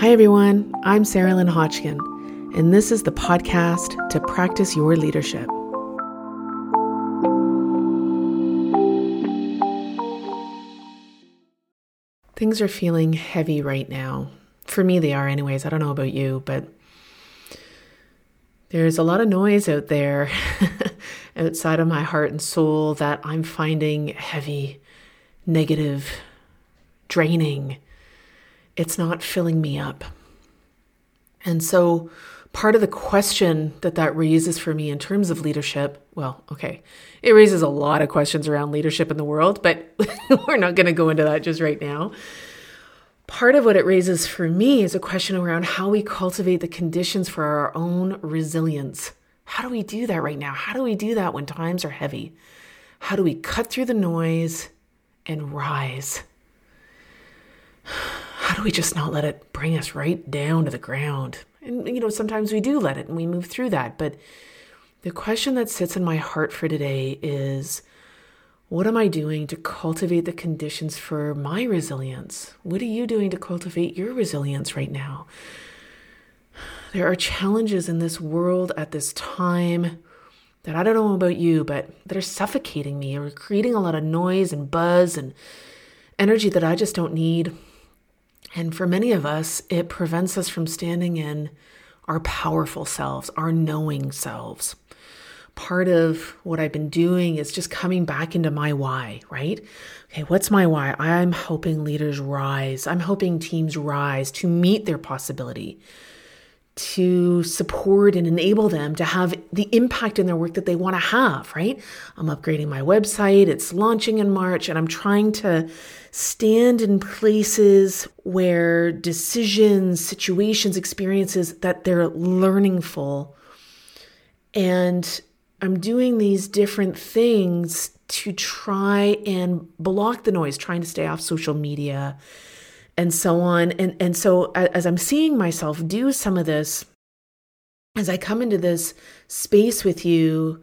Hi, everyone. I'm Sarah Lynn Hodgkin, and this is the podcast to practice your leadership. Things are feeling heavy right now. For me, they are, anyways. I don't know about you, but there's a lot of noise out there outside of my heart and soul that I'm finding heavy, negative, draining it's not filling me up. And so, part of the question that that raises for me in terms of leadership, well, okay, it raises a lot of questions around leadership in the world, but we're not going to go into that just right now. Part of what it raises for me is a question around how we cultivate the conditions for our own resilience. How do we do that right now? How do we do that when times are heavy? How do we cut through the noise and rise? How do we just not let it bring us right down to the ground? And, you know, sometimes we do let it and we move through that. But the question that sits in my heart for today is what am I doing to cultivate the conditions for my resilience? What are you doing to cultivate your resilience right now? There are challenges in this world at this time that I don't know about you, but that are suffocating me or creating a lot of noise and buzz and energy that I just don't need. And for many of us, it prevents us from standing in our powerful selves, our knowing selves. Part of what I've been doing is just coming back into my why, right? Okay, what's my why? I'm hoping leaders rise. I'm hoping teams rise to meet their possibility, to support and enable them to have the impact in their work that they want to have, right? I'm upgrading my website, it's launching in March, and I'm trying to stand in places where decisions, situations, experiences that they're learning full. And I'm doing these different things to try and block the noise, trying to stay off social media and so on. And, and so as I'm seeing myself do some of this, as I come into this space with you,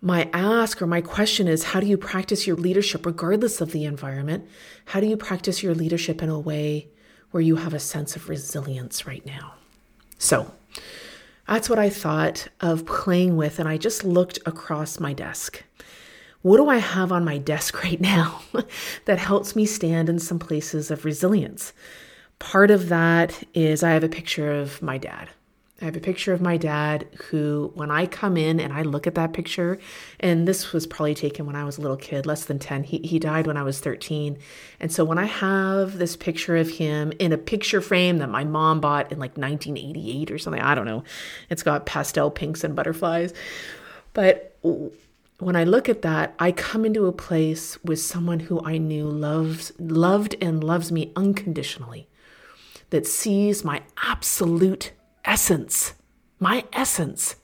my ask or my question is how do you practice your leadership regardless of the environment? How do you practice your leadership in a way where you have a sense of resilience right now? So that's what I thought of playing with. And I just looked across my desk what do I have on my desk right now that helps me stand in some places of resilience? Part of that is I have a picture of my dad. I have a picture of my dad who, when I come in and I look at that picture, and this was probably taken when I was a little kid, less than 10. He, he died when I was 13. And so when I have this picture of him in a picture frame that my mom bought in like 1988 or something, I don't know, it's got pastel pinks and butterflies. But when I look at that, I come into a place with someone who I knew loves, loved and loves me unconditionally, that sees my absolute essence, my essence,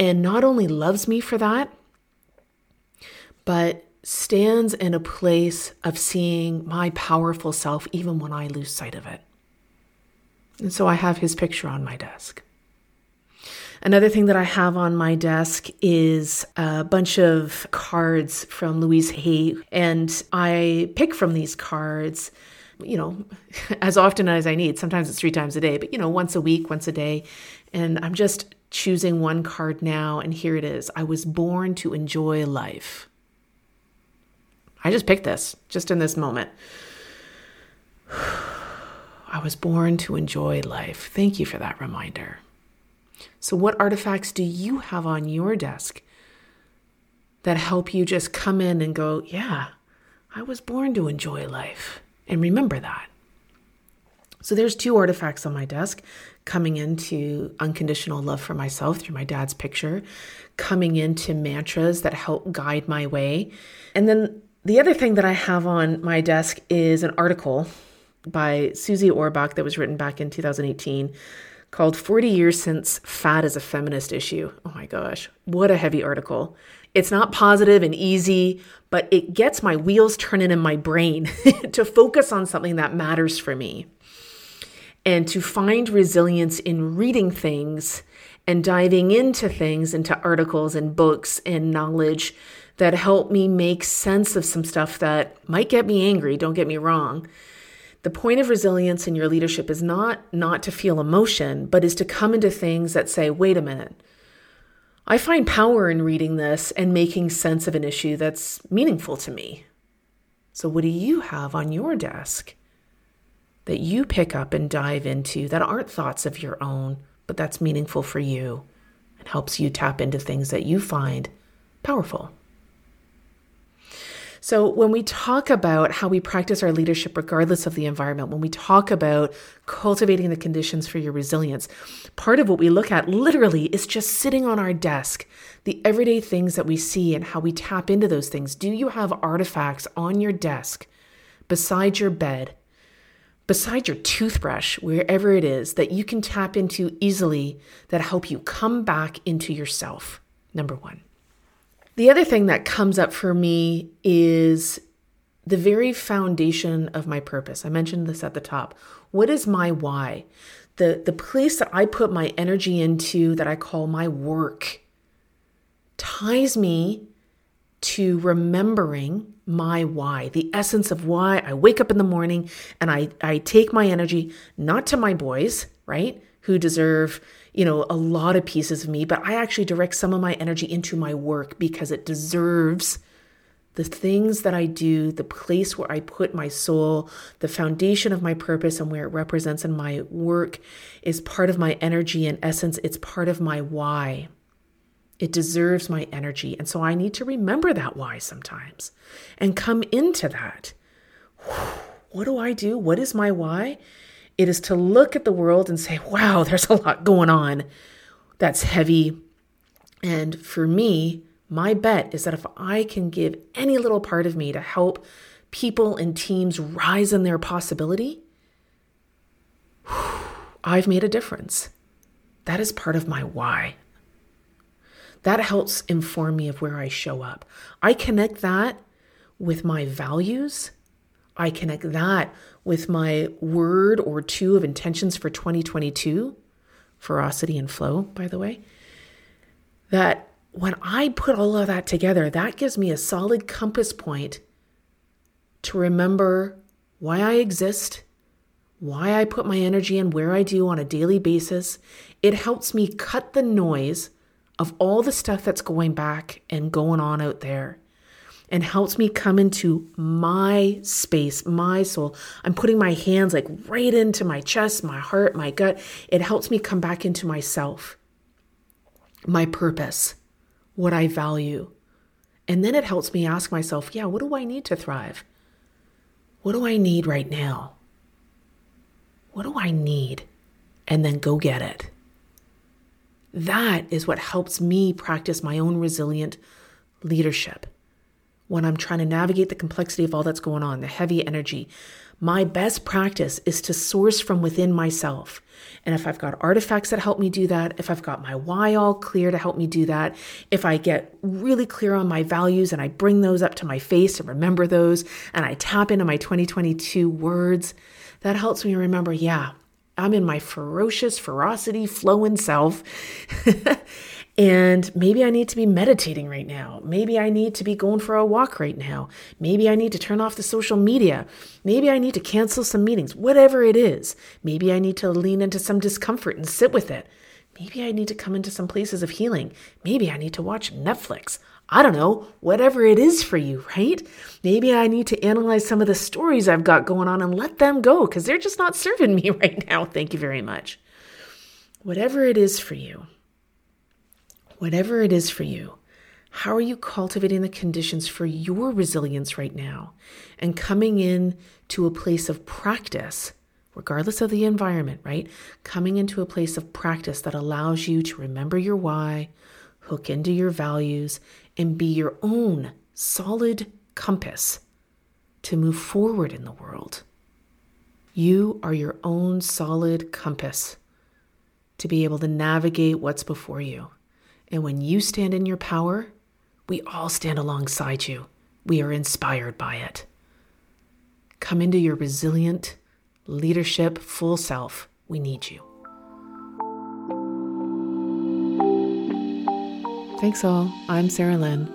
and not only loves me for that, but stands in a place of seeing my powerful self even when I lose sight of it. And so I have his picture on my desk. Another thing that I have on my desk is a bunch of cards from Louise Hay, and I pick from these cards you know, as often as I need. Sometimes it's three times a day, but you know, once a week, once a day. And I'm just choosing one card now, and here it is. I was born to enjoy life. I just picked this just in this moment. I was born to enjoy life. Thank you for that reminder. So, what artifacts do you have on your desk that help you just come in and go, yeah, I was born to enjoy life? And remember that. So, there's two artifacts on my desk coming into unconditional love for myself through my dad's picture, coming into mantras that help guide my way. And then the other thing that I have on my desk is an article by Susie Orbach that was written back in 2018 called 40 Years Since Fat is a Feminist Issue. Oh my gosh, what a heavy article. It's not positive and easy, but it gets my wheels turning in my brain to focus on something that matters for me and to find resilience in reading things and diving into things, into articles and books and knowledge that help me make sense of some stuff that might get me angry, don't get me wrong The point of resilience in your leadership is not not to feel emotion, but is to come into things that say, "Wait a minute. I find power in reading this and making sense of an issue that's meaningful to me." So what do you have on your desk that you pick up and dive into that aren't thoughts of your own, but that's meaningful for you and helps you tap into things that you find powerful? So, when we talk about how we practice our leadership regardless of the environment, when we talk about cultivating the conditions for your resilience, part of what we look at literally is just sitting on our desk, the everyday things that we see and how we tap into those things. Do you have artifacts on your desk beside your bed? Beside your toothbrush, wherever it is, that you can tap into easily that help you come back into yourself. Number one. The other thing that comes up for me is the very foundation of my purpose. I mentioned this at the top. What is my why? The, the place that I put my energy into that I call my work ties me to remembering my why, the essence of why I wake up in the morning and I, I take my energy not to my boys, right? Who deserve, you know, a lot of pieces of me, but I actually direct some of my energy into my work because it deserves the things that I do, the place where I put my soul, the foundation of my purpose and where it represents in my work is part of my energy. and essence, it's part of my why. It deserves my energy. And so I need to remember that why sometimes and come into that. What do I do? What is my why? It is to look at the world and say, wow, there's a lot going on that's heavy. And for me, my bet is that if I can give any little part of me to help people and teams rise in their possibility, I've made a difference. That is part of my why. That helps inform me of where I show up. I connect that with my values I connect that with my word or two of intentions for 2022, ferocity and flow, by the way. That when I put all of that together, that gives me a solid compass point to remember why I exist, why I put my energy in where I do on a daily basis. It helps me cut the noise of all the stuff that's going back and going on out there and helps me come into my space, my soul. I'm putting my hands like right into my chest, my heart, my gut. It helps me come back into myself, my purpose, what I value. And then it helps me ask myself, yeah, what do I need to thrive? What do I need right now? What do I need? And then go get it. That is what helps me practice my own resilient leadership when I'm trying to navigate the complexity of all that's going on, the heavy energy, my best practice is to source from within myself. And if I've got artifacts that help me do that, if I've got my why all clear to help me do that, if I get really clear on my values and I bring those up to my face and remember those, and I tap into my 2022 words, that helps me remember, yeah, I'm in my ferocious ferocity flowing self. And maybe I need to be meditating right now. Maybe I need to be going for a walk right now. Maybe I need to turn off the social media. Maybe I need to cancel some meetings, whatever it is. Maybe I need to lean into some discomfort and sit with it. Maybe I need to come into some places of healing. Maybe I need to watch Netflix. I don't know, whatever it is for you, right? Maybe I need to analyze some of the stories I've got going on and let them go because they're just not serving me right now. Thank you very much. Whatever it is for you whatever it is for you, how are you cultivating the conditions for your resilience right now and coming in to a place of practice, regardless of the environment, right? Coming into a place of practice that allows you to remember your why, hook into your values, and be your own solid compass to move forward in the world. You are your own solid compass to be able to navigate what's before you. And when you stand in your power, we all stand alongside you. We are inspired by it. Come into your resilient leadership, full self. We need you. Thanks all. I'm Sarah Lynn.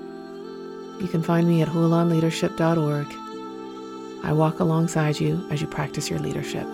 You can find me at hulanleadership.org. I walk alongside you as you practice your leadership.